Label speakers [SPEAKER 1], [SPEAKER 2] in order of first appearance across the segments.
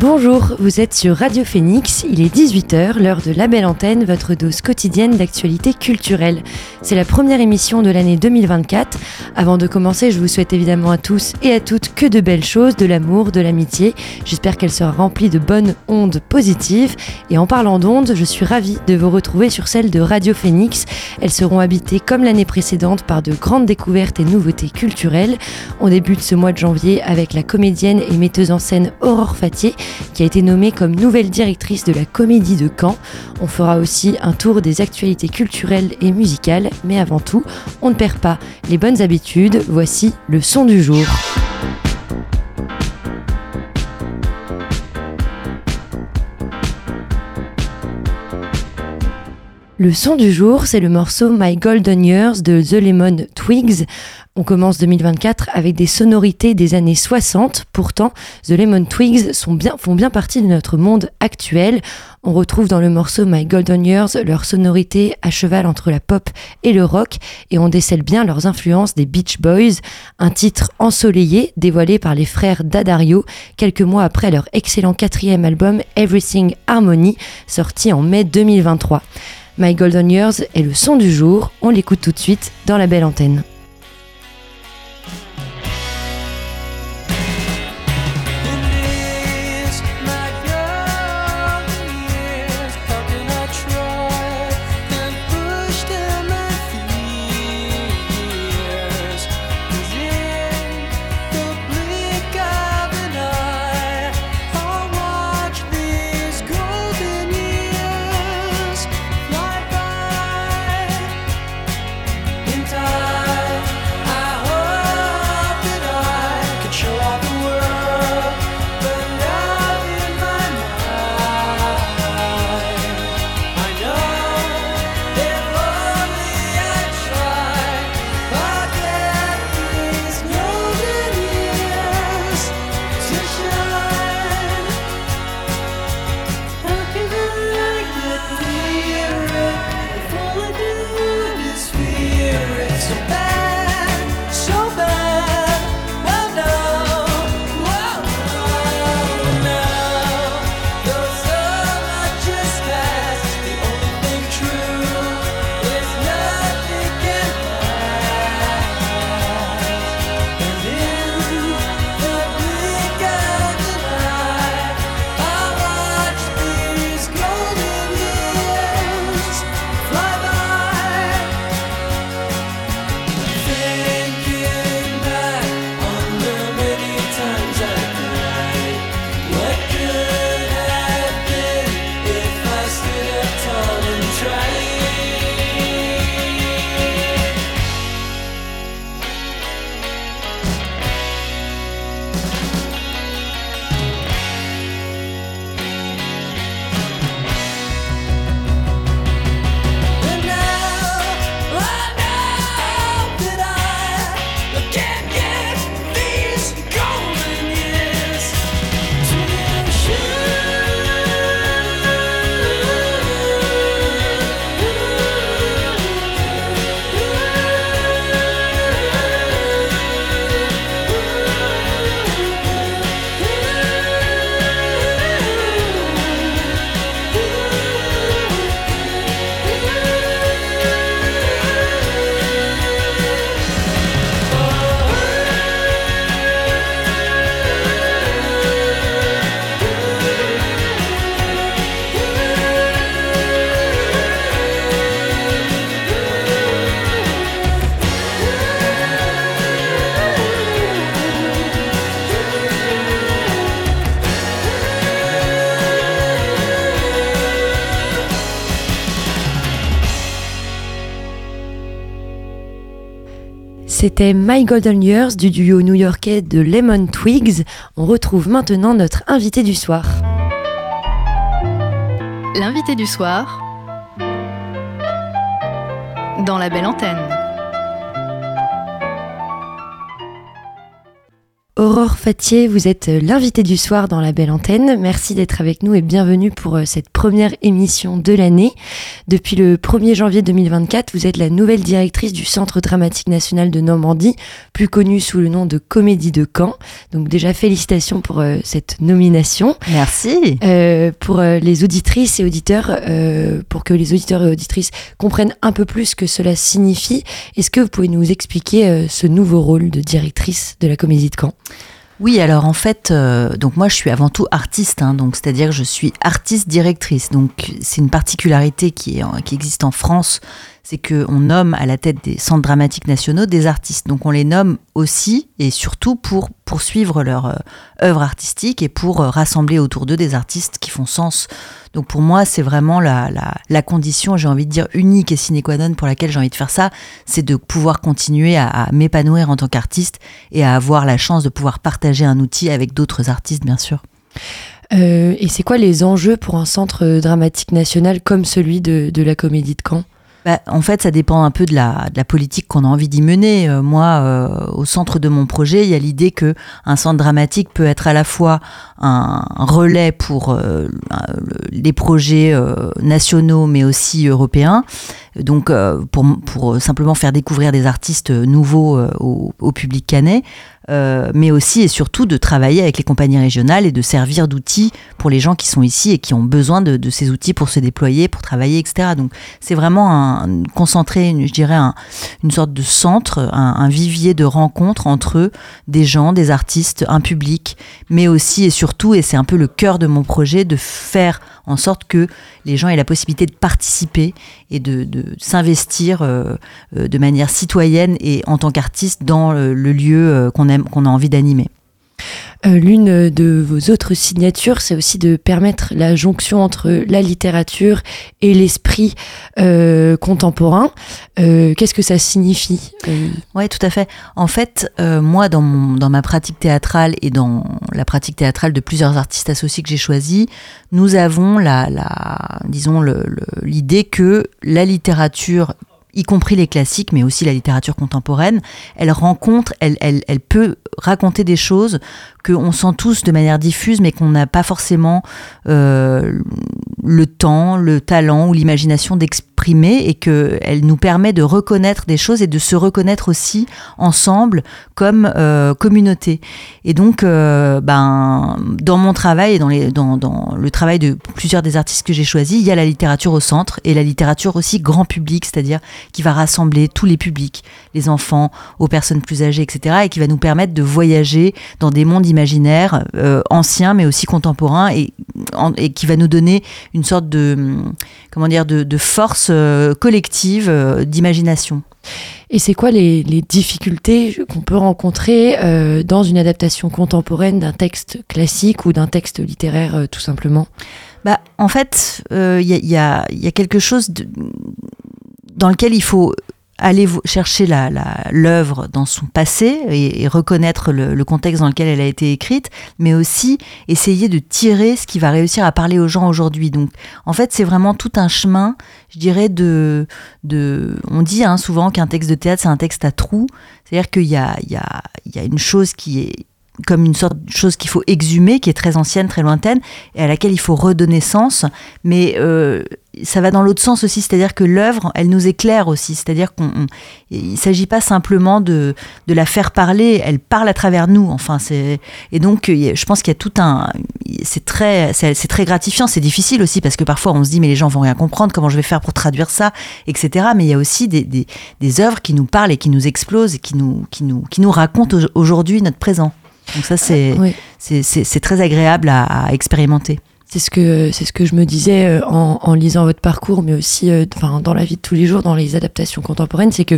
[SPEAKER 1] Bonjour, vous êtes sur Radio Phoenix, il est 18h, l'heure de la belle antenne, votre dose quotidienne d'actualité culturelle. C'est la première émission de l'année 2024. Avant de commencer, je vous souhaite évidemment à tous et à toutes que de belles choses, de l'amour, de l'amitié. J'espère qu'elle sera remplie de bonnes ondes positives. Et en parlant d'ondes, je suis ravie de vous retrouver sur celle de Radio Phoenix. Elles seront habitées comme l'année précédente par de grandes découvertes et nouveautés culturelles. On débute ce mois de janvier avec la comédienne et metteuse en scène Aurore Fatier qui a été nommée comme nouvelle directrice de la Comédie de Caen. On fera aussi un tour des actualités culturelles et musicales, mais avant tout, on ne perd pas les bonnes habitudes. Voici le son du jour. Le son du jour, c'est le morceau My Golden Years de The Lemon Twigs. On commence 2024 avec des sonorités des années 60. Pourtant, The Lemon Twigs sont bien, font bien partie de notre monde actuel. On retrouve dans le morceau My Golden Years leur sonorité à cheval entre la pop et le rock et on décèle bien leurs influences des Beach Boys, un titre ensoleillé dévoilé par les frères Dadario quelques mois après leur excellent quatrième album Everything Harmony sorti en mai 2023. My Golden Years est le son du jour, on l'écoute tout de suite dans la belle antenne. C'était My Golden Years du duo new-yorkais de Lemon Twigs. On retrouve maintenant notre invité du soir.
[SPEAKER 2] L'invité du soir dans la belle antenne.
[SPEAKER 3] Aurore Fatier, vous êtes euh, l'invitée du soir dans la belle antenne. Merci d'être avec nous et bienvenue pour euh, cette première émission de l'année. Depuis le 1er janvier 2024, vous êtes la nouvelle directrice du Centre dramatique national de Normandie, plus connu sous le nom de Comédie de Caen. Donc déjà félicitations pour euh, cette nomination.
[SPEAKER 4] Merci.
[SPEAKER 3] pour les auditrices et auditeurs, pour que les auditeurs et auditrices comprennent un peu plus ce que cela signifie, est-ce que vous pouvez nous expliquer ce nouveau rôle de directrice de la Comédie de Caen?
[SPEAKER 4] Oui, alors en fait, euh, donc moi je suis avant tout artiste, hein, donc c'est-à-dire je suis artiste directrice. Donc c'est une particularité qui existe en France, c'est qu'on nomme à la tête des centres dramatiques nationaux des artistes. Donc on les nomme aussi et surtout pour poursuivre leur euh, œuvre artistique et pour euh, rassembler autour d'eux des artistes qui font sens. Donc pour moi, c'est vraiment la, condition, j'ai envie de dire, unique et sine qua non pour laquelle j'ai envie de faire ça, c'est de pouvoir continuer à, m'épanouir en tant qu'artiste et à avoir la chance de pouvoir partager un outil avec d'autres artistes, bien sûr.
[SPEAKER 3] Euh, et c'est quoi les enjeux pour un centre dramatique national comme celui de la Comédie de Caen?
[SPEAKER 4] Bah, en fait, ça dépend un peu de la, politique qu'on a envie d'y mener. Euh, moi, euh, au centre de mon projet, il y a l'idée que un centre dramatique peut être à la fois un relais pour euh, les projets nationaux, mais aussi européens. Donc, pour, simplement faire découvrir des artistes nouveaux au, au public canet, euh, mais aussi et surtout de travailler avec les compagnies régionales et de servir d'outils pour les gens qui sont ici et qui ont besoin de, ces outils pour se déployer, pour travailler, etc. Donc c'est vraiment un, concentré, je dirais, une sorte de centre, un, vivier de rencontres entre eux, des gens, des artistes, un public, mais aussi et surtout, et c'est un peu le cœur de mon projet, de faire en sorte que les gens aient la possibilité de participer et de, s'investir euh, euh, de manière citoyenne et en tant qu'artiste dans le, lieu euh, qu'on qu'on a envie d'animer.
[SPEAKER 3] Euh, l'une de vos autres signatures, c'est aussi de permettre la jonction entre la littérature et l'esprit euh, contemporain. Euh, qu'est-ce que ça signifie
[SPEAKER 4] Oui, tout à fait. En fait, moi, dans, ma pratique théâtrale et dans la pratique théâtrale de plusieurs artistes associés que j'ai choisis, nous avons la disons l'idée que la littérature y compris les classiques, mais aussi la littérature contemporaine, elle rencontre, elle, elle, elle peut raconter des choses qu'on sent tous de manière diffuse, mais qu'on n'a pas forcément euh, le temps, le talent ou l'imagination d'exprimer, et qu'elle nous permet de reconnaître des choses et de se reconnaître aussi ensemble comme euh, communauté. Et donc, euh, ben, dans mon travail et dans, dans, dans, le travail de plusieurs des artistes que j'ai choisis, il y a la littérature au centre et la littérature aussi grand public, c'est-à-dire qui va rassembler tous les publics, les enfants, aux personnes plus âgées, etc., et qui va nous permettre de voyager dans des mondes imaginaires euh, anciens mais aussi contemporains et, qui va nous donner une sorte de comment dire de, force euh, collective euh, d'imagination.
[SPEAKER 3] Et c'est quoi les, difficultés qu'on peut rencontrer dans une adaptation contemporaine d'un texte classique ou d'un texte littéraire tout simplement?
[SPEAKER 4] Bah, En fait, il y, y, a, quelque chose de, dans lequel il faut aller chercher l'œuvre la, dans son passé et, reconnaître le, contexte dans lequel elle a été écrite, mais aussi essayer de tirer ce qui va réussir à parler aux gens aujourd'hui. Donc, en fait, c'est vraiment tout un chemin, je dirais, de... de on dit hein, souvent qu'un texte de théâtre, c'est un texte à trous. C'est-à-dire qu'il y a, y, a, il y a une chose qui est comme une sorte de chose qu'il faut exhumer, qui est très ancienne, très lointaine, et à laquelle il faut redonner sens. Mais euh, ça va dans l'autre sens aussi, c'est-à-dire que l'œuvre, elle nous éclaire aussi, c'est-à-dire qu'on, il s'agit pas simplement de, de la faire parler, elle parle à travers nous. Enfin, c'est et donc je pense qu'il y a tout un, c'est très, c'est très gratifiant, c'est difficile aussi parce que parfois on se dit mais les gens vont rien comprendre, comment je vais faire pour traduire ça, etc. Mais il y a aussi des, des, des œuvres qui nous parlent et qui nous explosent et qui nous, qui nous, qui nous racontent aujourd'hui notre présent. Donc ça c'est, c'est très agréable à expérimenter.
[SPEAKER 3] C'est ce que c'est ce que je me disais euh, en, en lisant votre parcours, mais aussi euh, enfin dans la vie de tous les jours, dans les adaptations contemporaines, c'est que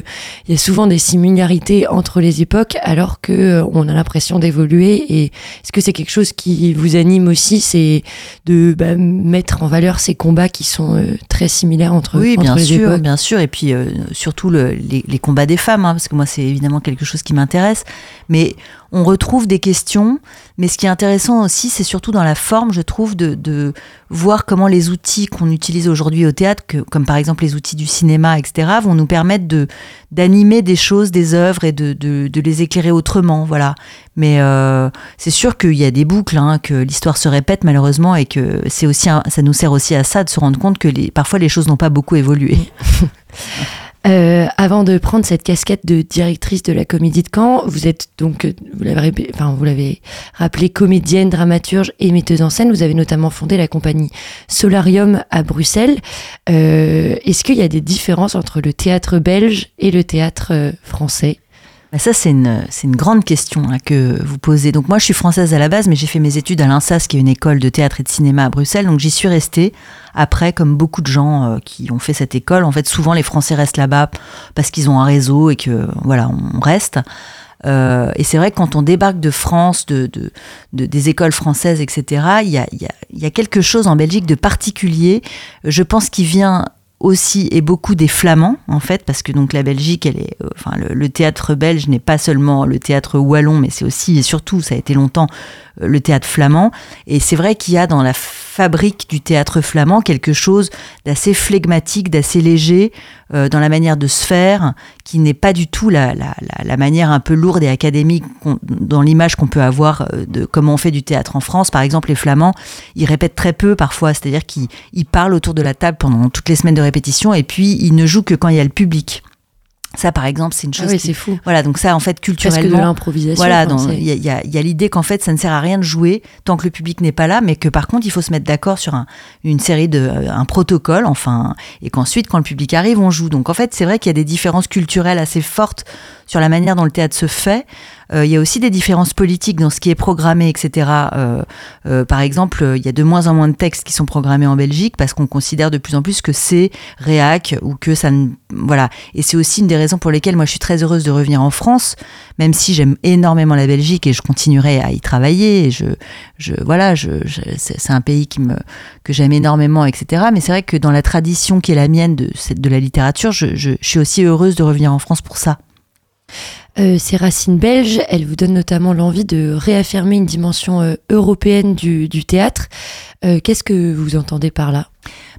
[SPEAKER 3] il y a souvent des similarités entre les époques, alors que euh, on a l'impression d'évoluer. Et est-ce que c'est quelque chose qui vous anime aussi, c'est de bah, mettre en valeur ces combats qui sont très similaires entre
[SPEAKER 4] oui,
[SPEAKER 3] entre
[SPEAKER 4] bien
[SPEAKER 3] les
[SPEAKER 4] sûr,
[SPEAKER 3] époques?
[SPEAKER 4] bien sûr, et puis surtout le, les, les, combats des femmes, hein, parce que moi c'est évidemment quelque chose qui m'intéresse, mais on retrouve des questions, mais ce qui est intéressant aussi, c'est surtout dans la forme, je trouve, de, voir comment les outils qu'on utilise aujourd'hui au théâtre, comme par exemple les outils du cinéma, etc., vont nous permettre de d'animer des choses, des œuvres et de, de, les éclairer autrement, voilà. Mais euh, c'est sûr qu'il y a des boucles, hein, que l'histoire se répète malheureusement, et que c'est aussi, ça nous sert aussi à ça de se rendre compte que les, parfois les choses n'ont pas beaucoup évolué.
[SPEAKER 3] Euh, avant de prendre cette casquette de directrice de la Comédie de Caen, vous êtes donc, euh, vous l'avez, enfin, vous l'avez rappelé, comédienne, dramaturge et metteuse en scène. Vous avez notamment fondé la compagnie Solarium à Bruxelles. Euh, est-ce qu'il y a des différences entre le théâtre belge et le théâtre français?
[SPEAKER 4] bah, ça, c'est une, une, grande question hein, que vous posez. Donc moi, je suis française à la base, mais j'ai fait mes études à l'INSAS, qui est une école de théâtre et de cinéma à Bruxelles. Donc j'y suis restée. Après, comme beaucoup de gens euh, qui ont fait cette école, en fait, souvent les Français restent là-bas parce qu'ils ont un réseau et que voilà, on reste. Euh, et c'est vrai que quand on débarque de France, de, de, de des écoles françaises, etc., il y a, y, a, y a, quelque chose en Belgique de particulier, je pense, qui vient aussi et beaucoup des flamands en fait parce que donc la Belgique elle est euh, enfin le, théâtre belge n'est pas seulement le théâtre wallon mais c'est aussi et surtout ça a été longtemps le théâtre flamand. Et c'est vrai qu'il y a dans la fabrique du théâtre flamand quelque chose d'assez flegmatique d'assez léger euh, dans la manière de se faire qui n'est pas du tout la, la, la, manière un peu lourde et académique dans l'image qu'on peut avoir de comment on fait du théâtre en France. Par exemple les flamands ils répètent très peu parfois. C'est-à-dire qu'ils parlent autour de la table pendant toutes les semaines de répétition et puis il ne joue que quand il y a le public. Ça, par exemple, c'est une chose.
[SPEAKER 3] Ah oui, c'est fou.
[SPEAKER 4] Voilà, donc ça, en fait, culturellement.
[SPEAKER 3] de l'improvisation.
[SPEAKER 4] Voilà, il y a, y a l'idée qu'en fait, ça ne sert à rien de jouer tant que le public n'est pas là, mais que par contre, il faut se mettre d'accord sur un, une série de. un protocole, enfin, et qu'ensuite, quand le public arrive, on joue. Donc, en fait, c'est vrai qu'il y a des différences culturelles assez fortes sur la manière dont le théâtre se fait. Euh, il y a aussi des différences politiques dans ce qui est programmé, etc. Euh, euh, par exemple, il y a de moins en moins de textes qui sont programmés en Belgique parce qu'on considère de plus en plus que c'est réac ou que ça ne... Voilà. Et c'est aussi une des raisons pour lesquelles moi je suis très heureuse de revenir en France, même si j'aime énormément la Belgique et je continuerai à y travailler. Je, je, voilà, je, c'est un pays qui me, que j'aime énormément, etc. Mais c'est vrai que dans la tradition qui est la mienne de, de la littérature, je, je suis aussi heureuse de revenir en France pour ça.
[SPEAKER 3] Euh, ces racines belges, elles vous donnent notamment l'envie de réaffirmer une dimension euh, européenne du, théâtre. Euh, qu'est-ce que vous entendez par là?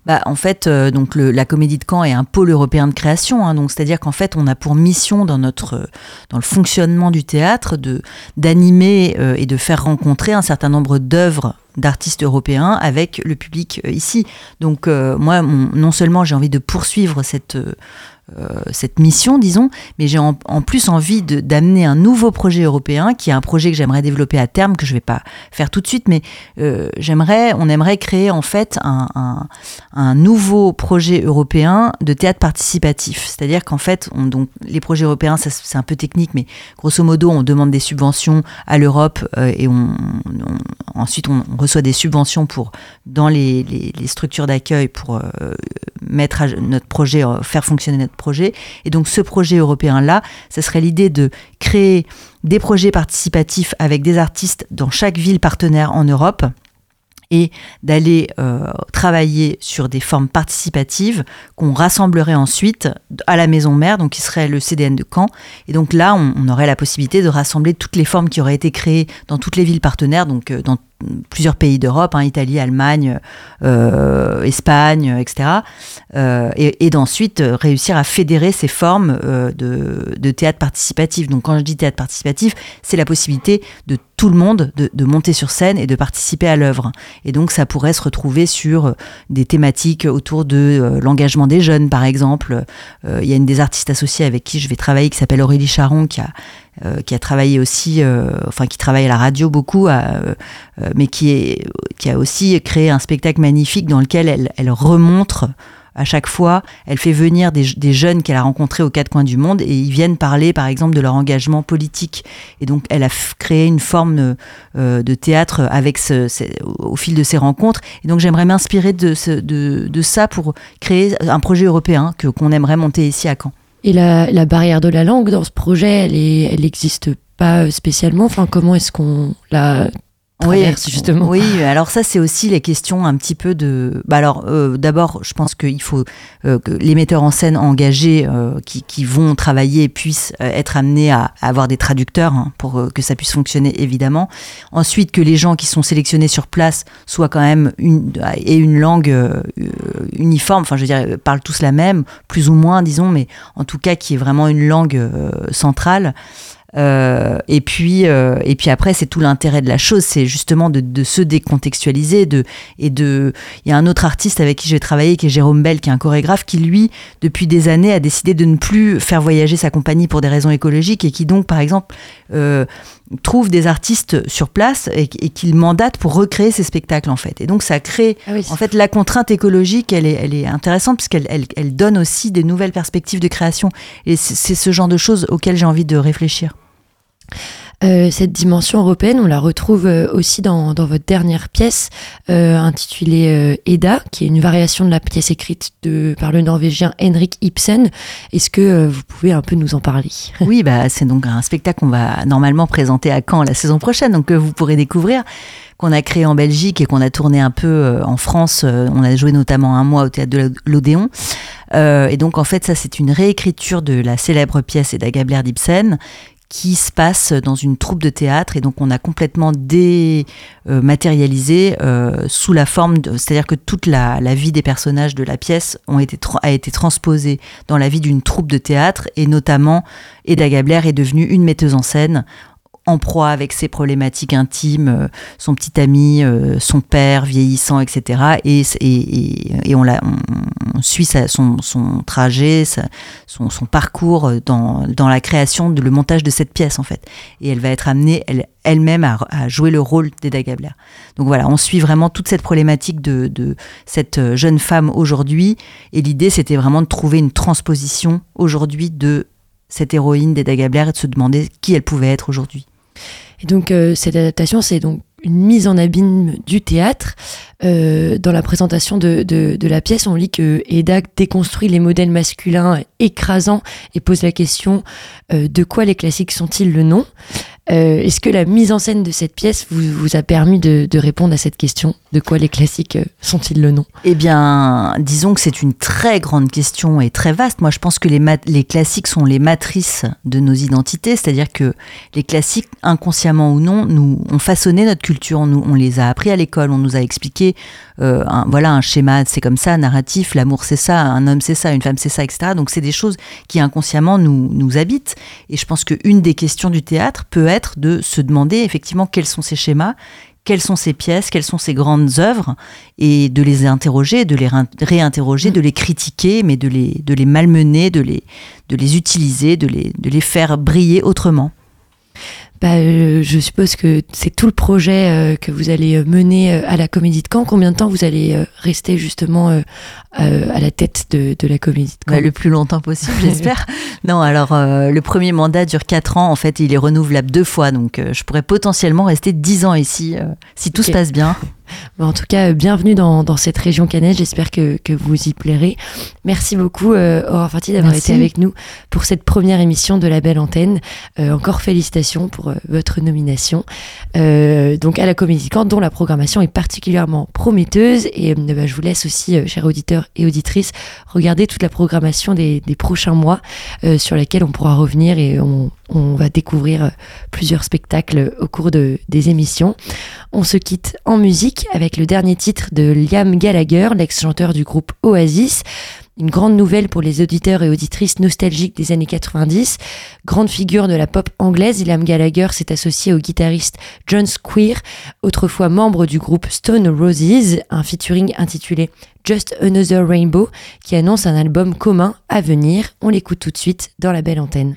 [SPEAKER 4] Bah, en fait, donc la Comédie de Caen est un pôle européen de création. Hein, donc, c'est-à-dire qu'en fait, on a pour mission dans notre dans le fonctionnement du théâtre de d'animer et de faire rencontrer un certain nombre d'œuvres d'artistes européens avec le public ici. Donc, moi, non seulement j'ai envie de poursuivre cette euh, cette mission, disons, mais j'ai en, plus envie d'amener un nouveau projet européen, qui est un projet que j'aimerais développer à terme, que je ne vais pas faire tout de suite, mais euh, j'aimerais, on aimerait créer en fait un, un, nouveau projet européen de théâtre participatif. C'est-à-dire qu'en fait, on, donc, les projets européens, c'est un peu technique, mais grosso modo, on demande des subventions à l'Europe euh, et on, ensuite on, reçoit des subventions pour, dans les, les, structures d'accueil pour mettre notre projet, faire fonctionner notre projet. Et donc ce projet européen-là, ce serait l'idée de créer des projets participatifs avec des artistes dans chaque ville partenaire en Europe et d'aller euh, travailler sur des formes participatives qu'on rassemblerait ensuite à la maison mère, donc qui serait le CDN de Caen. Et donc là, on, aurait la possibilité de rassembler toutes les formes qui auraient été créées dans toutes les villes partenaires, donc euh, dans plusieurs pays d'Europe, hein, Italie, Allemagne, euh, Espagne, etc. Euh, et, d'ensuite euh, réussir à fédérer ces formes de, théâtre participatif. Donc quand je dis théâtre participatif, c'est la possibilité de tout le monde de, monter sur scène et de participer à l'œuvre. Et donc ça pourrait se retrouver sur des thématiques autour de l'engagement des jeunes, par exemple. Il y a une des artistes associées avec qui je vais travailler qui s'appelle Aurélie Charon, qui a euh, qui a travaillé aussi, euh, enfin qui travaille à la radio beaucoup, euh, mais qui, est, qui a aussi créé un spectacle magnifique dans lequel elle, elle remontre à chaque fois, elle fait venir des, des jeunes qu'elle a rencontrés aux quatre coins du monde et ils viennent parler, par exemple, de leur engagement politique. Et donc, elle a créé une forme de, de théâtre avec ce, au fil de ces rencontres. Et donc, j'aimerais m'inspirer de, de, de, ça pour créer un projet européen que qu'on aimerait monter ici à Caen.
[SPEAKER 3] Et la, la, barrière de la langue dans ce projet, elle n'existe elle pas spécialement. Enfin, comment est-ce qu'on la traverse justement.
[SPEAKER 4] Oui, alors ça c'est aussi les questions un petit peu de. Bah alors euh, d'abord, je pense qu'il faut euh, que les metteurs en scène engagés euh, qui, qui, vont travailler puissent être amenés à, avoir des traducteurs hein, pour que ça puisse fonctionner évidemment. Ensuite, que les gens qui sont sélectionnés sur place soient quand même une et une langue uniforme. Enfin, je veux dire, parlent tous la même, plus ou moins, disons, mais en tout cas qui est vraiment une langue centrale. Euh, et puis, euh, et puis après, c'est tout l'intérêt de la chose, c'est justement de, de, se décontextualiser. De, et de, il y a un autre artiste avec qui je vais travailler, qui est Jérôme Bell, qui est un chorégraphe, qui lui, depuis des années, a décidé de ne plus faire voyager sa compagnie pour des raisons écologiques et qui donc, par exemple, euh, trouve des artistes sur place et, et qu'il mandate pour recréer ces spectacles en fait. Et donc ça crée ah en fait la contrainte écologique, elle est, elle est intéressante puisqu'elle elle, elle donne aussi des nouvelles perspectives de création. Et c'est ce genre de choses auxquelles j'ai envie de réfléchir.
[SPEAKER 3] Euh, cette dimension européenne, on la retrouve euh, aussi dans, votre dernière pièce euh, intitulée Eda, qui est une variation de la pièce écrite par le Norvégien Henrik Ibsen. Est-ce que vous pouvez un peu nous en parler?
[SPEAKER 4] Oui, bah, c'est donc un spectacle qu'on va normalement présenter à Caen la saison prochaine, donc que vous pourrez découvrir qu'on a créé en Belgique et qu'on a tourné un peu en France. On a joué notamment un mois au théâtre de l'Odéon. et donc en fait, ça c'est une réécriture de la célèbre pièce Eda Gabler d'Ibsen qui se passe dans une troupe de théâtre et donc on a complètement dématérialisé euh, sous la forme, c'est-à-dire que toute la, la, vie des personnages de la pièce ont été a été transposée dans la vie d'une troupe de théâtre et notamment Eda Gabler est devenue une metteuse en scène en proie avec ses problématiques intimes, euh, son petit ami, euh, son père vieillissant, etc. Et, on, la, suit son, trajet, son, parcours dans, la création, le montage de cette pièce en fait. Et elle va être amenée elle, elle-même à, jouer le rôle d'Eda Gabler. Donc voilà, on suit vraiment toute cette problématique de, cette jeune femme aujourd'hui. Et l'idée, c'était vraiment de trouver une transposition aujourd'hui de cette héroïne d'Eda Gabler et de se demander qui elle pouvait être aujourd'hui.
[SPEAKER 3] Et donc euh, cette adaptation, c'est donc une mise en abîme du théâtre. Euh, dans la présentation de, de, la pièce, on lit que déconstruit les modèles masculins écrasants et pose la question euh, de quoi les classiques sont-ils le nom? Euh, Est-ce que la mise en scène de cette pièce vous, vous a permis de, répondre à cette question? De quoi les classiques euh, sont-ils le nom?
[SPEAKER 4] Eh bien, disons que c'est une très grande question et très vaste. Moi, je pense que les, classiques sont les matrices de nos identités, c'est-à-dire que les classiques, inconsciemment ou non, nous ont façonné notre culture. On les a appris à l'école, on nous a expliqué, euh, un, voilà, un schéma, c'est comme ça, narratif, l'amour c'est ça, un homme c'est ça, une femme c'est ça, etc. Donc c'est des choses qui inconsciemment nous, nous habitent. Et je pense qu'une des questions du théâtre peut être de se demander effectivement quels sont ces schémas, quelles sont ces pièces, quelles sont ces grandes œuvres, et de les interroger, de les réinterroger, de les critiquer, mais de les, de les malmener, de les, de les utiliser, de les, de les faire briller autrement.
[SPEAKER 3] Bah, euh, je suppose que c'est tout le projet euh, que vous allez euh, mener à la Comédie de Caen. Combien de temps vous allez rester justement à la tête de, de la Comédie de Caen?
[SPEAKER 4] Bah, Le plus longtemps possible, j'espère. non, alors le premier mandat dure 4 ans. En fait, il est renouvelable deux fois, donc je pourrais potentiellement rester 10 ans ici si tout se passe bien.
[SPEAKER 3] En tout cas, bienvenue dans, dans cette région canaise. J'espère que, que, vous y plairez. Merci beaucoup, euh, Aurore Fati, d'avoir été avec nous pour cette première émission de La Belle Antenne. Euh, encore félicitations pour euh, votre nomination. Euh, donc à la Comédie Camp, dont la programmation est particulièrement prometteuse. Et euh, bah, je vous laisse aussi, euh, chers auditeurs et auditrices, regarder toute la programmation des, des prochains mois sur laquelle on pourra revenir et on, on va découvrir plusieurs spectacles au cours de, des émissions. On se quitte en musique avec le dernier titre de Liam Gallagher, l'ex-chanteur du groupe Oasis. Une grande nouvelle pour les auditeurs et auditrices nostalgiques des années 90. Grande figure de la pop anglaise, Liam Gallagher s'est associé au guitariste John Squeer, autrefois membre du groupe Stone Roses, un featuring intitulé Just Another Rainbow, qui annonce un album commun à venir. On l'écoute tout de suite dans la belle antenne.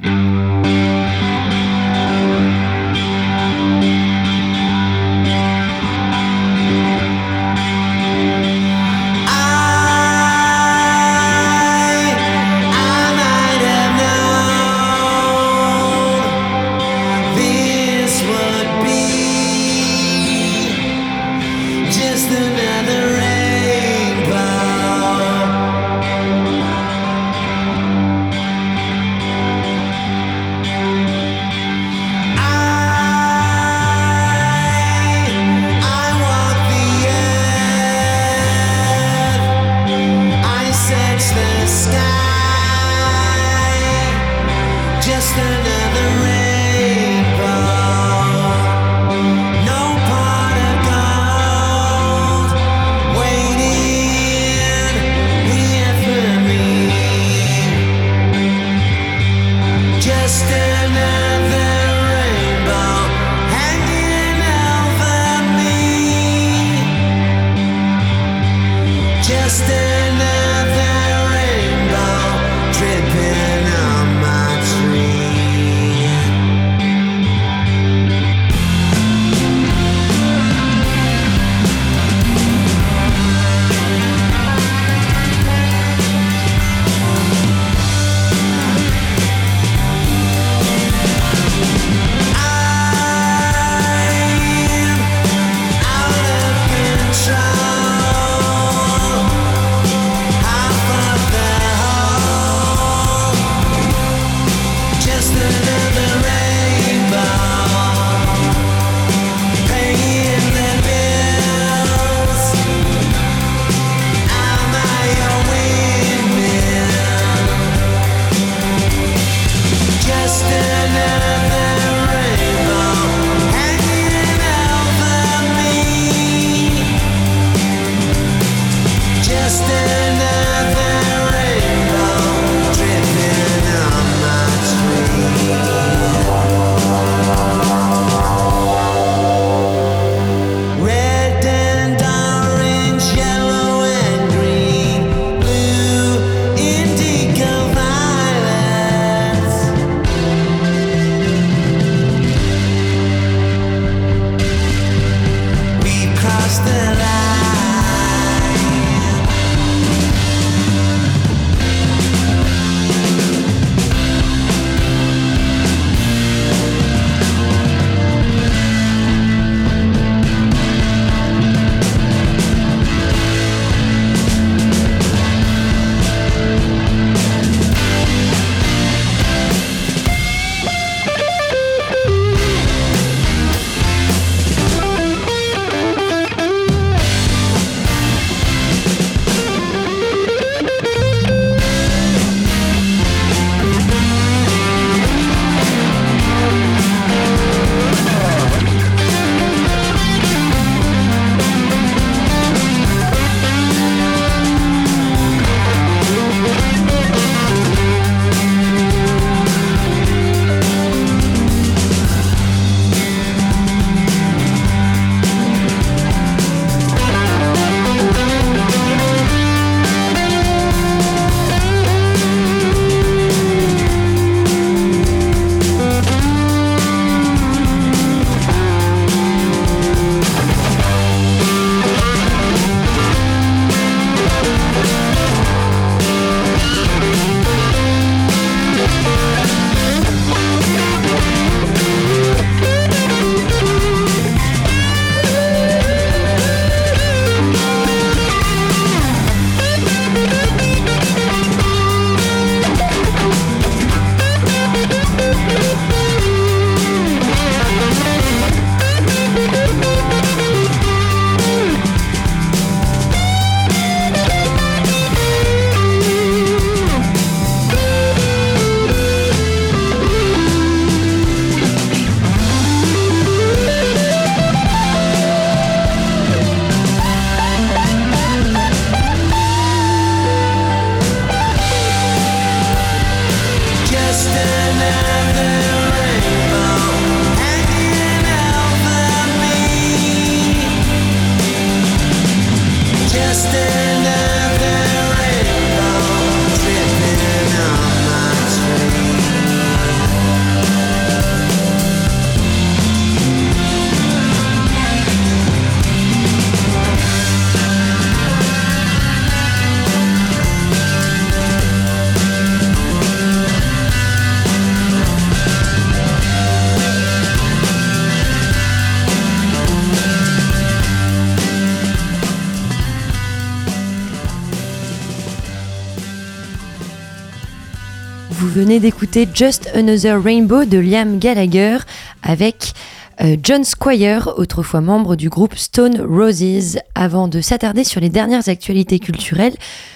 [SPEAKER 3] D'écouter Just Another Rainbow de Liam Gallagher avec euh, John Squire, autrefois membre du groupe Stone Roses. Avant de s'attarder sur les dernières actualités culturelles,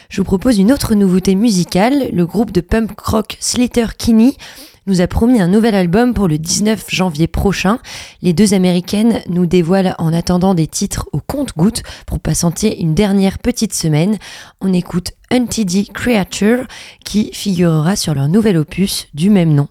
[SPEAKER 3] je vous propose une autre nouveauté musicale. Le groupe de punk rock Slater Kinney nous a promis un nouvel album pour le 19 janvier prochain. Les deux américaines nous dévoilent en attendant des titres au compte-gouttes pour patienter une dernière petite semaine. On écoute Untd Creature qui figurera sur leur nouvel opus du même nom.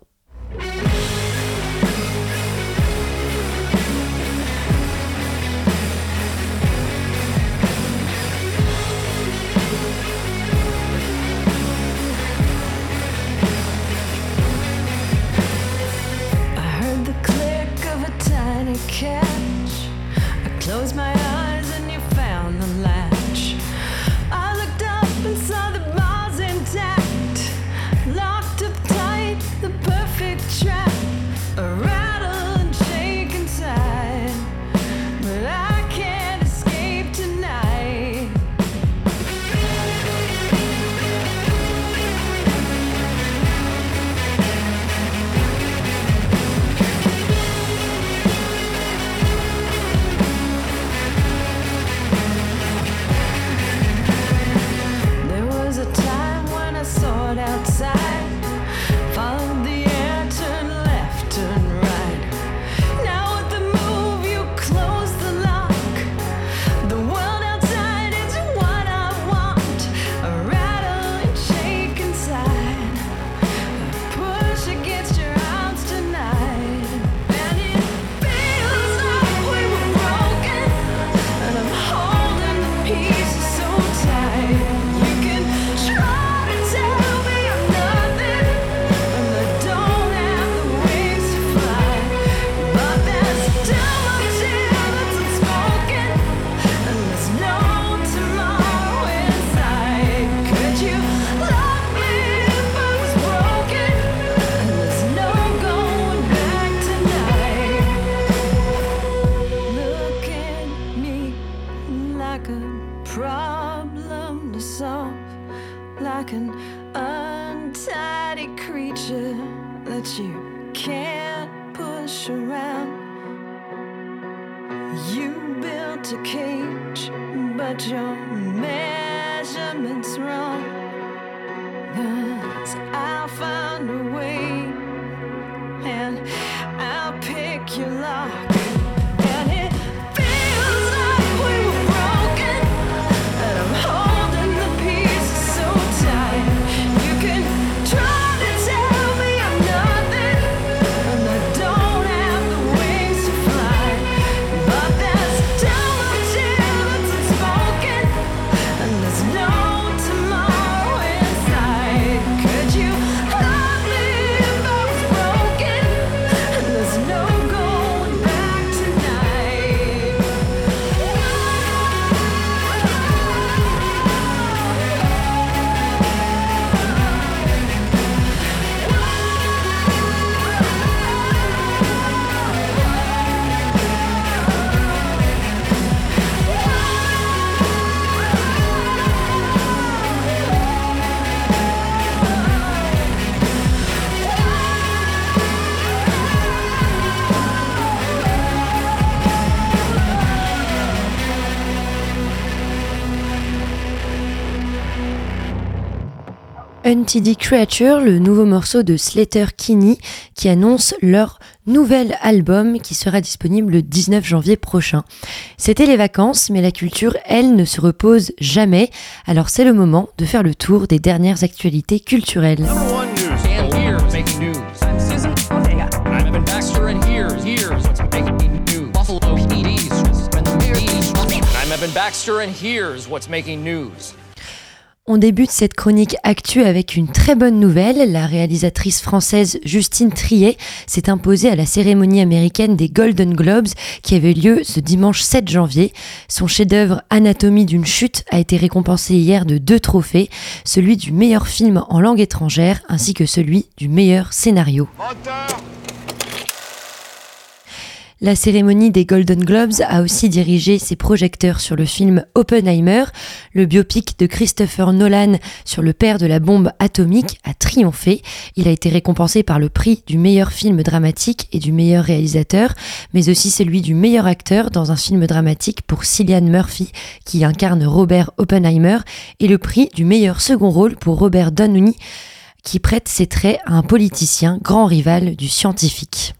[SPEAKER 3] Creature, le nouveau morceau de Slater Kinney qui annonce leur nouvel album qui sera disponible le 19 janvier prochain. C'était les vacances, mais la culture, elle, ne se repose jamais. Alors c'est le moment de faire le tour des dernières actualités culturelles.
[SPEAKER 5] News. I'm Evan Baxter, and here's here's what's making news?
[SPEAKER 3] On débute cette chronique actu avec une très bonne nouvelle. La réalisatrice française Justine Triet s'est imposée à la cérémonie américaine des Golden Globes qui avait lieu ce dimanche 7 janvier. Son chef-d'œuvre Anatomie d'une chute a été récompensé hier de deux trophées, celui du meilleur film en langue étrangère ainsi que celui du meilleur scénario. La cérémonie des Golden Globes a aussi dirigé ses projecteurs sur le film Oppenheimer. Le biopic de Christopher Nolan sur le père de la bombe atomique a triomphé. Il a été récompensé par le prix du meilleur film dramatique et du meilleur réalisateur, mais aussi celui du meilleur acteur dans un film dramatique pour Cillian Murphy qui incarne Robert Oppenheimer et le prix du meilleur second rôle pour Robert Downey qui prête ses traits à un politicien grand rival du scientifique.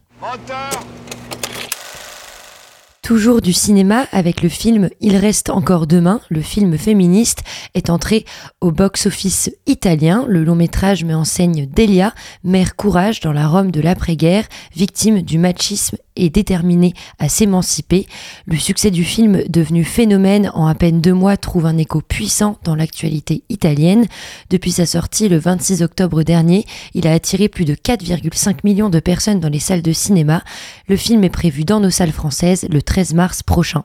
[SPEAKER 3] Toujours du cinéma avec le film Il reste encore demain, le film féministe est entré au box-office italien. Le long métrage met en scène Delia, mère courage dans la Rome de l'après-guerre, victime du machisme et déterminée à s'émanciper. Le succès du film, devenu phénomène en à peine deux mois, trouve un écho puissant dans l'actualité italienne. Depuis sa sortie le 26 octobre dernier, il a attiré plus de 4,5 millions de personnes dans les salles de cinéma. Le film est prévu dans nos salles françaises le 13 mars prochain.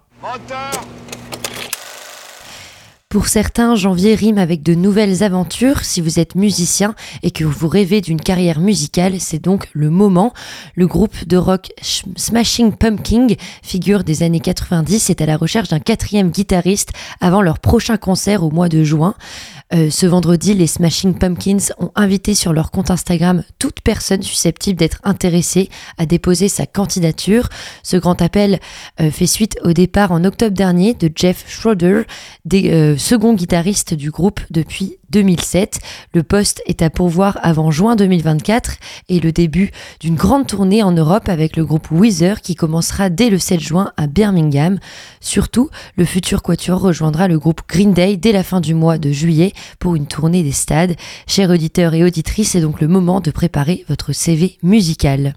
[SPEAKER 3] Pour certains, janvier rime avec de nouvelles aventures. Si vous êtes musicien et que vous rêvez d'une carrière musicale, c'est donc le moment. Le groupe de rock Sh- Smashing Pumpkin, figure des années 90, est à la recherche d'un quatrième guitariste avant leur prochain concert au mois de juin. Euh, ce vendredi, les Smashing Pumpkins ont invité sur leur compte Instagram toute personne susceptible d'être intéressée à déposer sa candidature. Ce grand appel euh, fait suite au départ en octobre dernier de Jeff Schroeder, euh, second guitariste du groupe depuis 2007. Le poste est à pourvoir avant juin 2024 et le début d'une grande tournée en Europe avec le groupe Weezer qui commencera dès le 7 juin à Birmingham. Surtout, le futur quatuor rejoindra le groupe Green Day dès la fin du mois de juillet pour une tournée des stades. Chers auditeurs et auditrices, c'est donc le moment de préparer votre CV musical.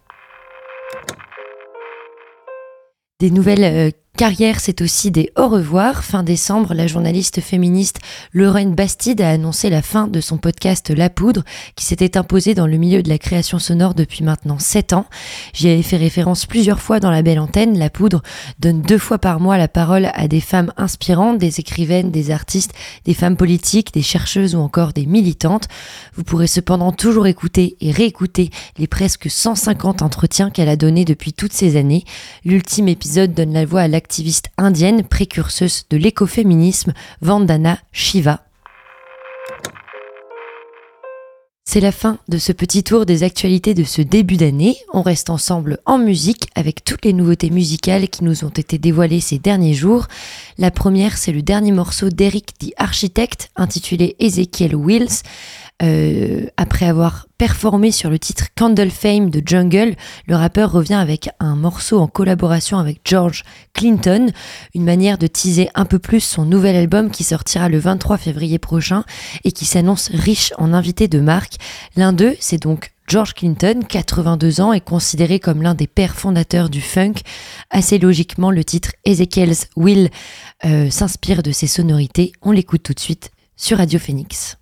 [SPEAKER 3] Des nouvelles carrières, c'est aussi des au revoir. Fin décembre, la journaliste féministe Lorraine Bastide a annoncé la fin de son podcast La Poudre, qui s'était imposé dans le milieu de la création sonore depuis maintenant 7 ans. J'y avais fait référence plusieurs fois dans la belle antenne. La Poudre donne deux fois par mois la parole à des femmes inspirantes, des écrivaines, des artistes, des femmes politiques, des chercheuses ou encore des militantes. Vous pourrez cependant toujours écouter et réécouter les presque 150 entretiens qu'elle a donnés depuis toutes ces années. L'ultime épisode donne la voix à l'activiste indienne précurseuse de l'écoféminisme, Vandana Shiva. C'est la fin de ce petit tour des actualités de ce début d'année. On reste ensemble en musique avec toutes les nouveautés musicales qui nous ont été dévoilées ces derniers jours. La première, c'est le dernier morceau d'Eric the Architect intitulé Ezekiel Wills. Euh, après avoir performé sur le titre Candle Fame de Jungle, le rappeur revient avec un morceau en collaboration avec George Clinton, une manière de teaser un peu plus son nouvel album qui sortira le 23 février prochain et qui s'annonce riche en invités de marque. L'un d'eux, c'est donc George Clinton, 82 ans, est considéré comme l'un des pères fondateurs du funk. Assez logiquement, le titre Ezekiel's Will euh, s'inspire de ses sonorités. On l'écoute tout de suite sur Radio Phoenix.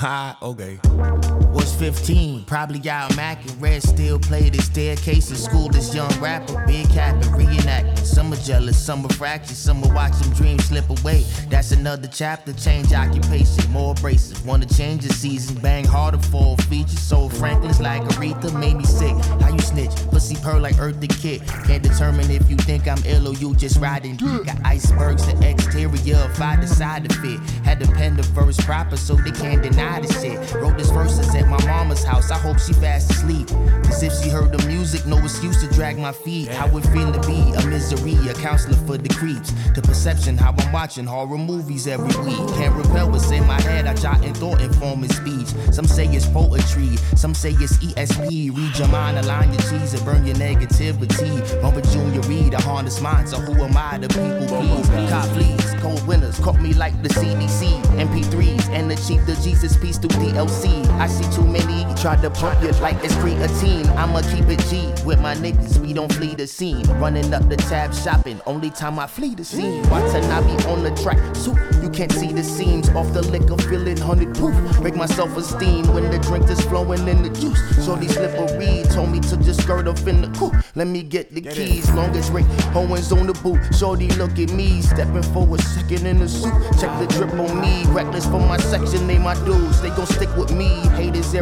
[SPEAKER 6] Ha, okay. Was 15, probably out macking. Red still played his staircase in school. This young rapper, big cap and reenacting. Some are jealous, some are fractious, some are watching dreams slip away. That's another chapter. Change occupation, more abrasive. Wanna change the season, bang harder for features. So Franklin's like Aretha, made me sick. How you snitch? Pussy purr like Earth the Kid. Can't determine if you think I'm ill or you just riding. Got icebergs, the exterior. If I decide to fit, had to pen the verse proper so they can't deny the shit. Wrote this verses at my mama's house. I hope she fast asleep. Cause if she heard the music, no excuse to drag my feet. How it feel to be a misery, a counselor for the creeps. The perception, how I'm watching horror movies every week. Can't repel what's in my head. I jot and thought informing speech. Some say it's poetry, some say it's ESP. Read your mind, align your cheese, and burn your negativity. Bumper Junior Reed, a harness mind. So who am I? The people please. Oh Cop fleas, cold winners, caught me like the CDC. MP3s, and achieve the Jesus peace through DLC. I see too many try to pump you like it's creatine. I'ma keep it G with my niggas. We don't flee the scene. Running up the tab shopping. Only time I flee the scene. Watanabe on the track. So you can't see the seams off the liquor. Feeling hundred proof. Break my self esteem when the drink is flowing in the juice. Shorty slippery told me to just skirt up in the coupe. Let me get the keys. Long as Rick Owens on the boot. Shorty look at me. Stepping for a second in the suit. Check the drip on me. Reckless for my section. Name my dudes. They gon' stick with me. Haters every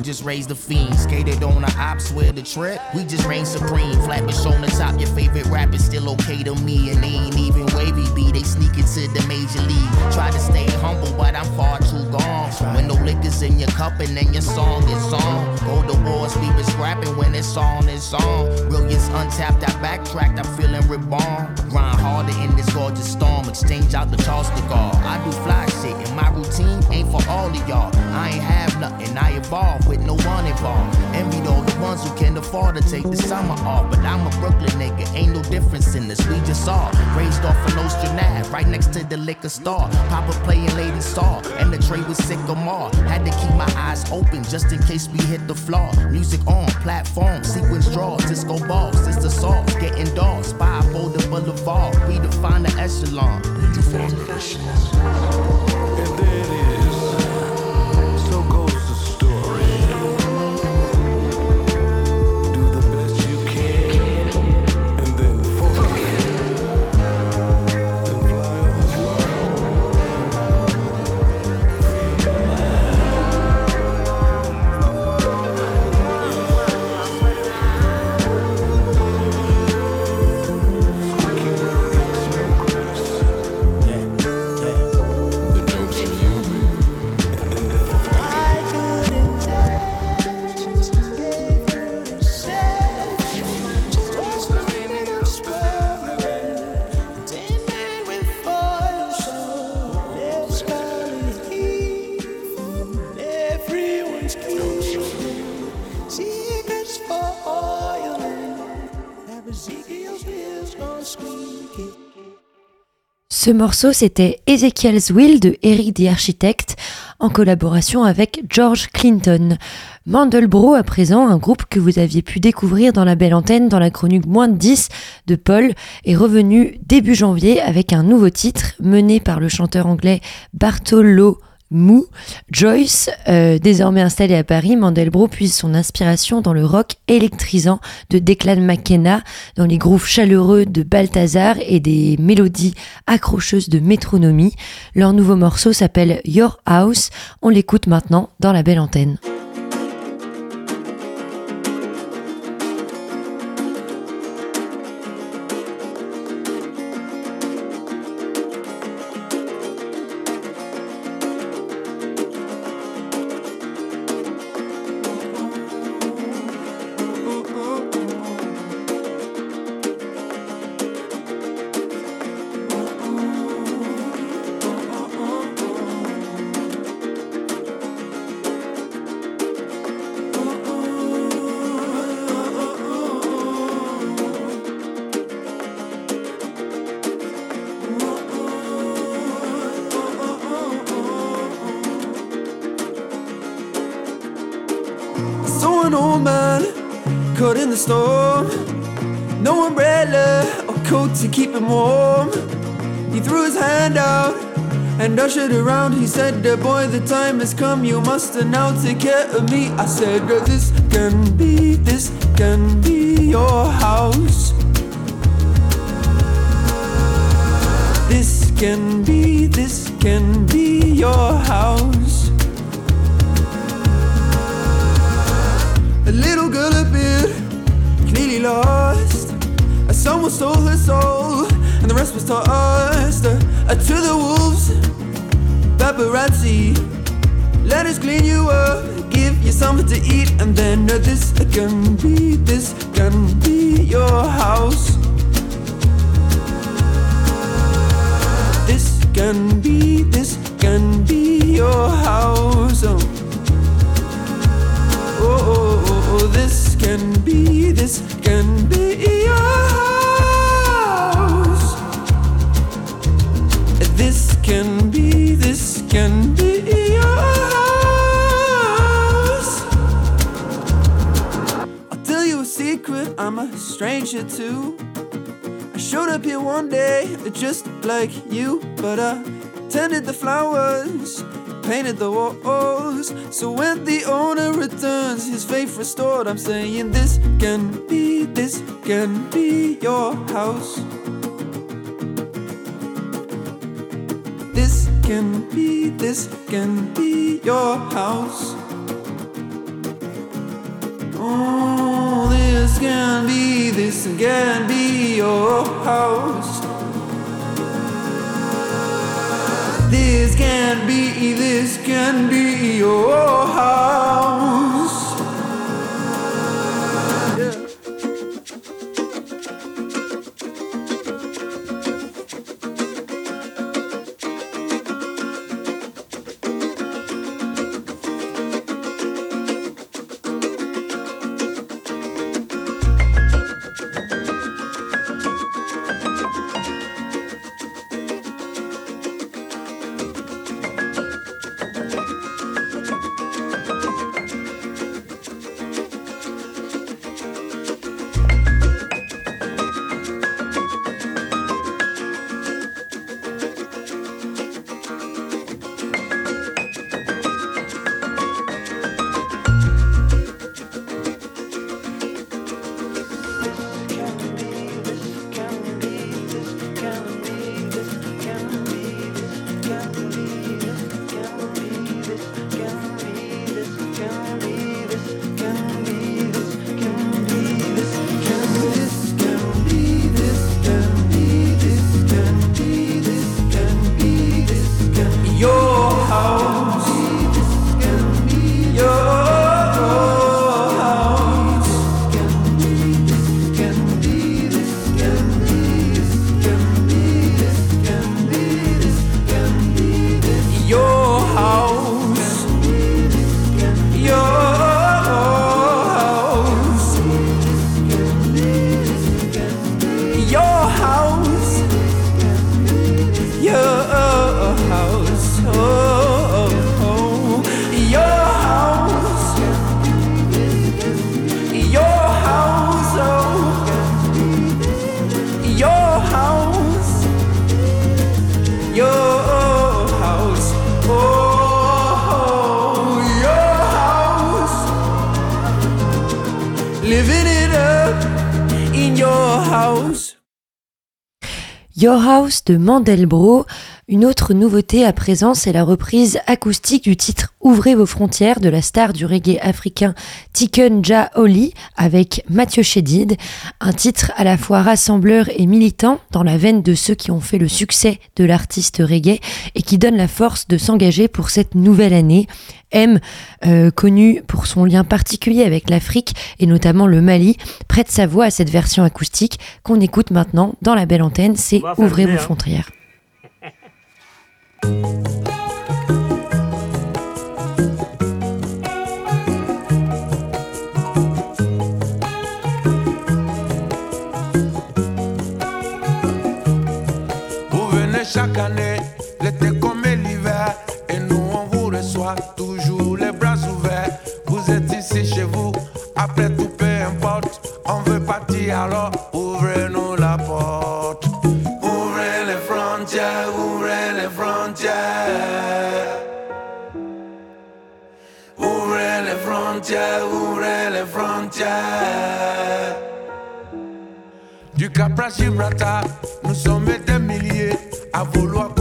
[SPEAKER 6] just raised the fiend. Skated on the ops with the trip. We just reign supreme. Flatbush on the top. Your favorite rap is still okay to me. And they ain't even wavy B. They sneak into the major league. Try to stay humble, but I'm far too gone. When no liquor's in your cup and then your song is on. Go to wars, we been scrapping when it's on, it's on. Brilliance untapped, I backtracked, I'm feeling reborn. Grind harder in this gorgeous storm. Exchange out the Charleston guard. I do fly shit, and my routine ain't for all of y'all. I ain't have nothing, I evolve with no one involved. Envied all the ones who can afford to take the summer off. But I'm a Brooklyn nigga, ain't no difference in this. We just all raised off of Nostra Ave, right next to the liquor store. Papa playing Lady Saw, and the tray was sycamore. Had to keep my eyes open just in case we hit the floor. Music on, platform, sequence draws, disco balls, sister saw, getting dogs, spy the boulevard. We define the echelon.
[SPEAKER 7] And there it is.
[SPEAKER 3] Ce morceau, c'était Ezekiel's Will de Eric the Architect en collaboration avec George Clinton. Mandelbro, à présent, un groupe que vous aviez pu découvrir dans la belle antenne dans la chronique moins de 10 de Paul, est revenu début janvier avec un nouveau titre mené par le chanteur anglais Bartolo mou. Joyce, euh, désormais installée à Paris, Mandelbrot puise son inspiration dans le rock électrisant de Declan McKenna, dans les grooves chaleureux de Balthazar et des mélodies accrocheuses de métronomie. Leur nouveau morceau s'appelle Your House. On l'écoute maintenant dans la belle antenne.
[SPEAKER 8] Caught in the storm. No umbrella or coat to keep him warm. He threw his hand out and ushered around. He said, "Uh, Boy, the time has come. You must now take care of me. I said, "Uh, This can be, this can be your house. This can be, this can be your house. A little girl appeared, clearly lost. Uh, Someone stole her soul, and the rest was tossed uh, uh, to the wolves. Paparazzi, let us clean you up, give you something to eat, and then uh, this can be, this can be your house. This can be, this can be your house. Oh, oh, this can be, this can be. This can be, this can be. I'll tell you a secret, I'm a stranger too. I showed up here one day, just like you, but I tended the flowers, painted the walls. So when the owner returns, his faith restored, I'm saying this can be, this can be your house. This can be, this can be your house. Oh, this can be, this can be your house. This can be, this can be your house.
[SPEAKER 3] De Mandelbro. Une autre nouveauté à présent, c'est la reprise acoustique du titre Ouvrez vos frontières de la star du reggae africain Tiken Jah Oli avec Mathieu Chédid. Un titre à la fois rassembleur et militant dans la veine de ceux qui ont fait le succès de l'artiste reggae et qui donne la force de s'engager pour cette nouvelle année. M, euh, connu pour son lien particulier avec l'Afrique et notamment le Mali, prête sa voix à cette version acoustique qu'on écoute maintenant dans la belle antenne, c'est Ouvrez vos frontières.
[SPEAKER 7] Vous venez chaque année, l'été comme l'hiver, et nous on vous reçoit toujours les bras ouverts. Vous êtes ici chez vous, après tout peu importe, on veut partir alors Du Cap à Gibraltar, nous sommes des milliers à vouloir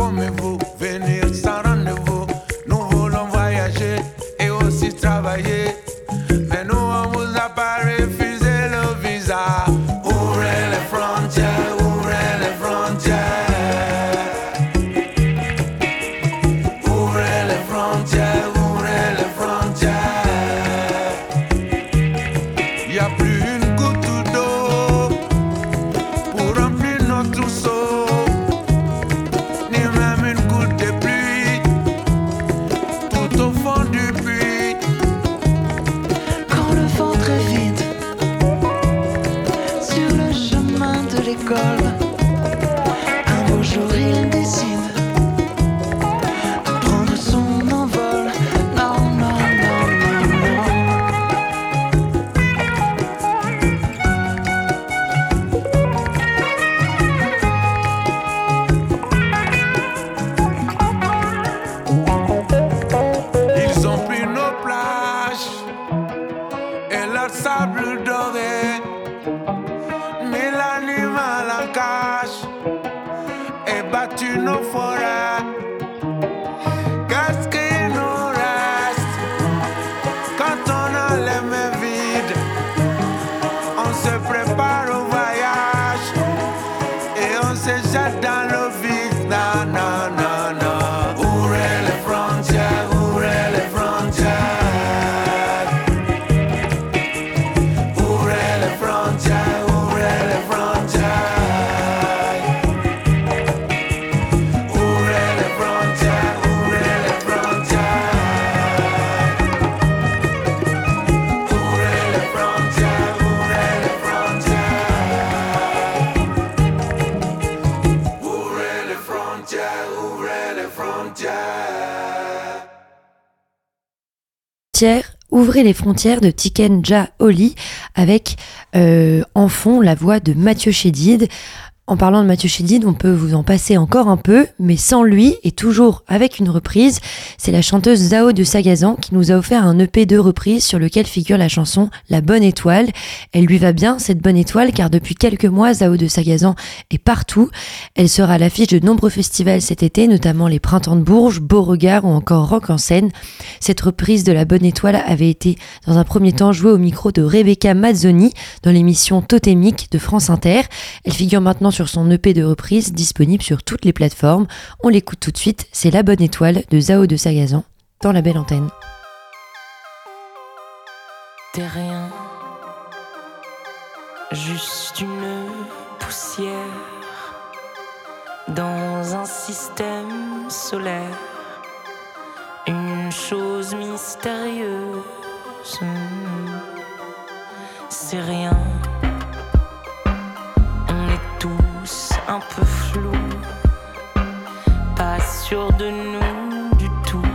[SPEAKER 7] Les frontières de
[SPEAKER 3] Tiken Jah Oli avec euh, en fond la voix de Mathieu Chédid. En parlant de Mathieu Chédid, on peut vous en passer encore un peu, mais sans lui et toujours avec une reprise. C'est la chanteuse Zao de Sagazan qui nous a offert un EP de reprise sur lequel figure la chanson La Bonne Étoile. Elle lui va bien, cette bonne étoile, car depuis quelques mois, Zao de Sagazan est partout. Elle sera à l'affiche de nombreux festivals cet été, notamment les Printemps de Bourges, Beauregard ou encore Rock en scène. Cette reprise de La Bonne Étoile avait été dans un premier temps jouée au micro de Rebecca Mazzoni dans l'émission Totémique de France Inter. Elle figure maintenant sur son EP de reprise disponible sur toutes les plateformes. On l'écoute tout de suite, c'est La Bonne Étoile de Zao de Sagazan dans la belle antenne.
[SPEAKER 9] T'es rien, juste une poussière dans un système solaire, une chose mystérieuse. C'est rien, un peu flous, pas sûrs de nous du tout.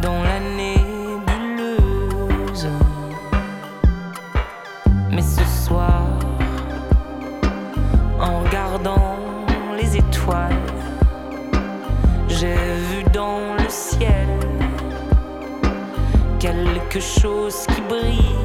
[SPEAKER 9] Dans la nébuleuse. Mais ce soir, en regardant les étoiles, j'ai vu dans le ciel quelque chose qui brille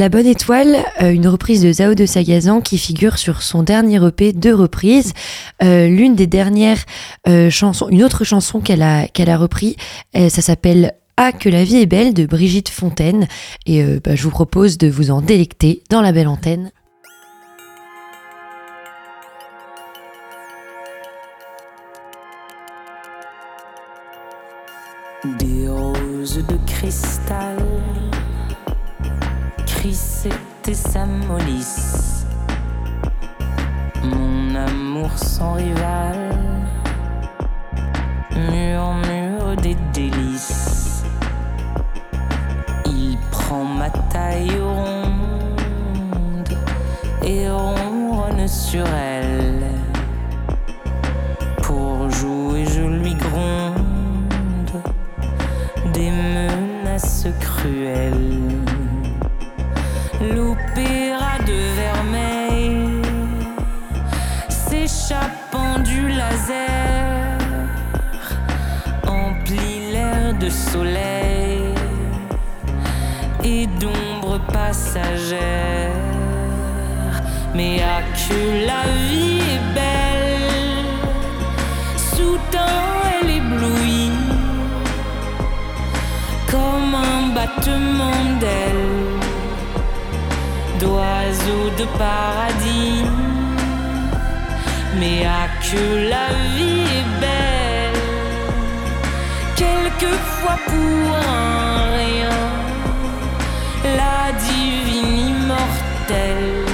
[SPEAKER 9] La Bonne Étoile,
[SPEAKER 3] euh, une reprise de Zao de Sagazan qui figure sur son dernier EP deux reprises. Euh, L'une des dernières euh, chansons, une autre chanson qu'elle a, qu'elle a repris, ça s'appelle Ah que la vie est belle de Brigitte Fontaine. Et bah, je vous propose de vous en délecter dans la belle antenne.
[SPEAKER 9] Des roses de cristal crissent et s'amollissent. Mon amour sans rival murmure des délices. Il prend ma taille ronde et ronronne sur elle. Pour jouer, je lui gronde des menaces cruelles. Soleil et d'ombre passagère. Mais à que la vie est belle, soudain elle éblouit comme un battement d'ailes d'oiseaux de paradis. Mais à que la vie est belle, pour un rien, la divine immortelle,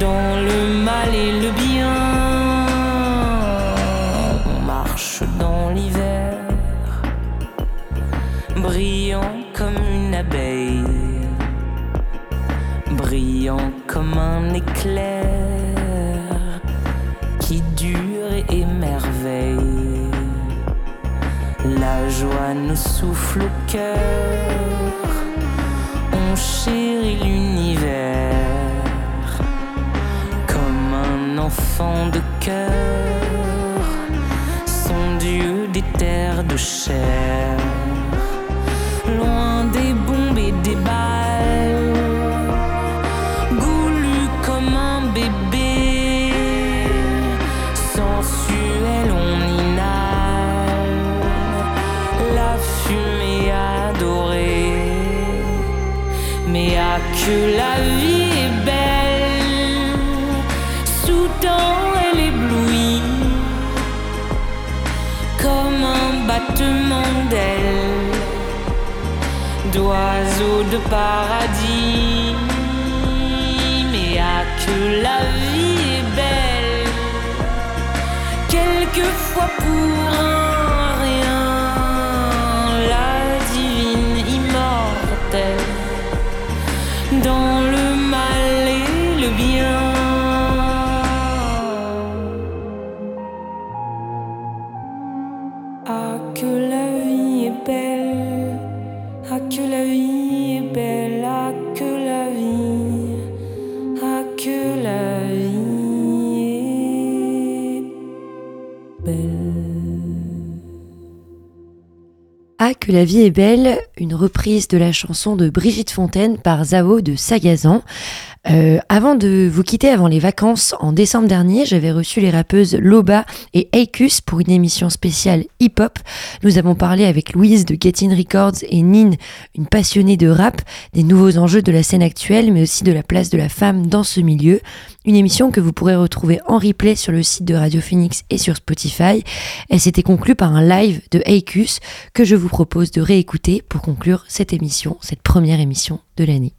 [SPEAKER 9] dans le mal et le bien, on marche dans l'hiver. Brillant comme une abeille, brillant comme un éclair nous souffle au cœur, on chérit l'univers comme un enfant de cœur, son Dieu des terres de chair la
[SPEAKER 10] vie est belle,
[SPEAKER 3] une reprise de la chanson de Brigitte Fontaine par Zao de Sagazan. Euh, avant de vous quitter avant les vacances, en décembre dernier, j'avais reçu les rappeuses Loba et Aikus pour une émission spéciale hip-hop. Nous avons parlé avec Louise de Getting Records et Nin, une passionnée de rap, des nouveaux enjeux de la scène actuelle, mais aussi de la place de la femme dans ce milieu. Une émission que vous pourrez retrouver en replay sur le site de Radio Phoenix et sur Spotify. Elle s'était conclue par un live de Aikus que je vous propose de réécouter pour conclure cette émission, cette première émission de l'année.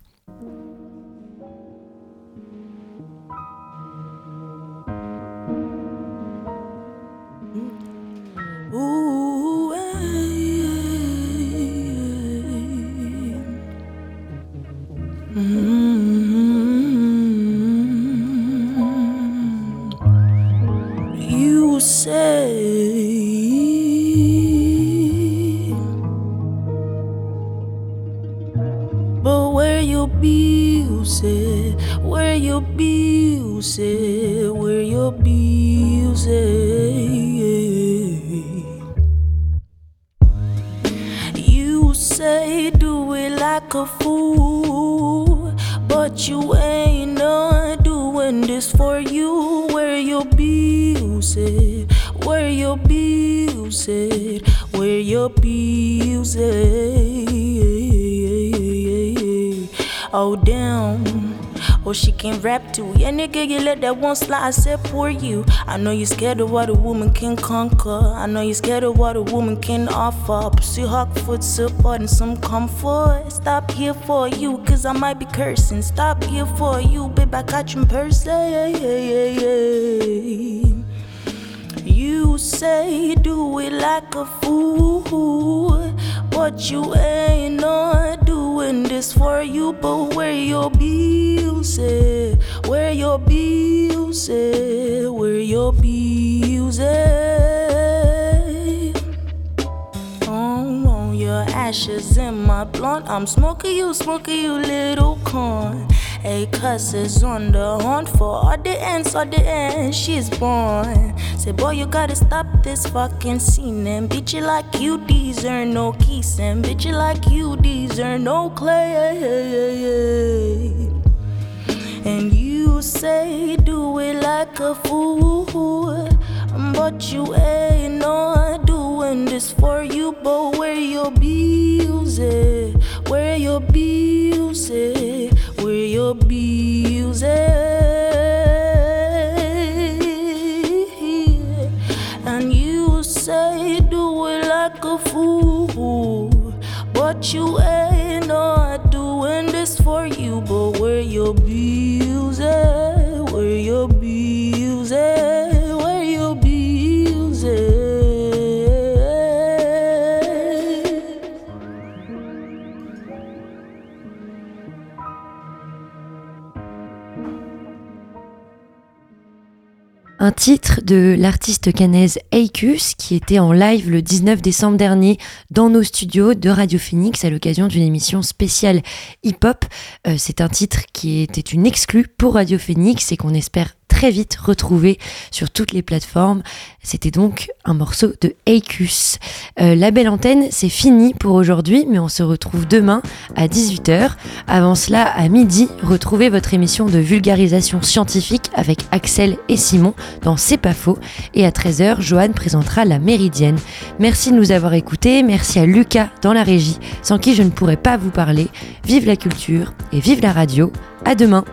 [SPEAKER 10] Rap too. Yeah, nigga, you let that one slide, I said for you. I know you're scared of what a woman can conquer. I know you're scared of what a woman can offer. Pursue hawk foot support and some comfort. Stop here for you, cause I might be cursing. Stop here for you, babe, I got you in person. You say do it like a fool, but you ain't not doing this for you. But where your bills at? Where your bills at? Where your bills at? Oh, on your ashes in my blunt. I'm smoking you, smoking you, little corn. A cuss is on the hunt for all the ends, all the ends she's born. Say, boy, you gotta stop this fucking scene and bitch you like you deserve no keys and bitch you like you deserve no clay. And say do it like a fool, but you ain't not doing this for you. But where your bills at? Where your bills at? Where your bills at? And you say do it like a fool, but you ain't not doing this for you. But where your
[SPEAKER 3] Un titre de l'artiste canaise Aikus qui était en live le 19 décembre dernier dans nos studios de Radio Phoenix à l'occasion d'une émission spéciale hip-hop. Euh, c'est un titre qui était une exclue pour Radio Phoenix et qu'on espère très vite retrouver sur toutes les plateformes. C'était donc un morceau de Acus. Euh, la belle antenne, c'est fini pour aujourd'hui, mais on se retrouve demain à 18h. Avant cela, à midi, retrouvez votre émission de vulgarisation scientifique avec Axel et Simon dans C'est pas faux. Et à 13h, Johan présentera la Méridienne. Merci de nous avoir écoutés, merci à Lucas dans la régie, sans qui je ne pourrais pas vous parler. Vive la culture et vive la radio. À demain!